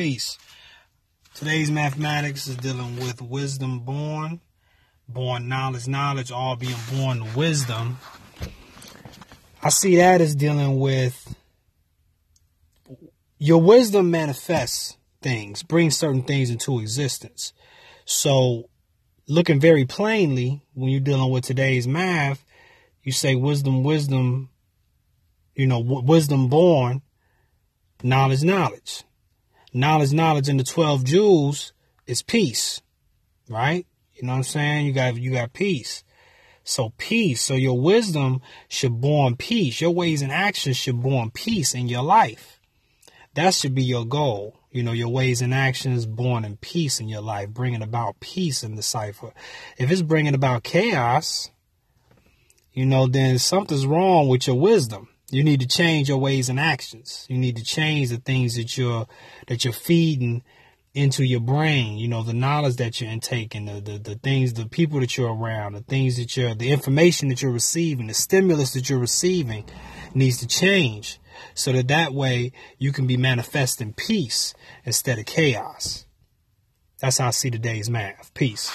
Peace. Today's mathematics is dealing with wisdom born, born knowledge, knowledge, all being born wisdom. I see that as dealing with your wisdom manifests things, brings certain things into existence. So, looking very plainly, when you're dealing with today's math, you say wisdom, wisdom, you know, w- wisdom born, knowledge, knowledge knowledge, knowledge in the 12 jewels is peace, right? You know what I'm saying? You got, you got peace. So peace. So your wisdom should born peace. Your ways and actions should born peace in your life. That should be your goal. You know, your ways and actions born in peace in your life, bringing about peace in the cipher. If it's bringing about chaos, you know, then something's wrong with your wisdom. You need to change your ways and actions. You need to change the things that you're that you're feeding into your brain, you know, the knowledge that you're intaking, the, the, the things, the people that you're around, the things that you're, the information that you're receiving, the stimulus that you're receiving needs to change so that that way you can be manifesting peace instead of chaos. That's how I see today's math. Peace.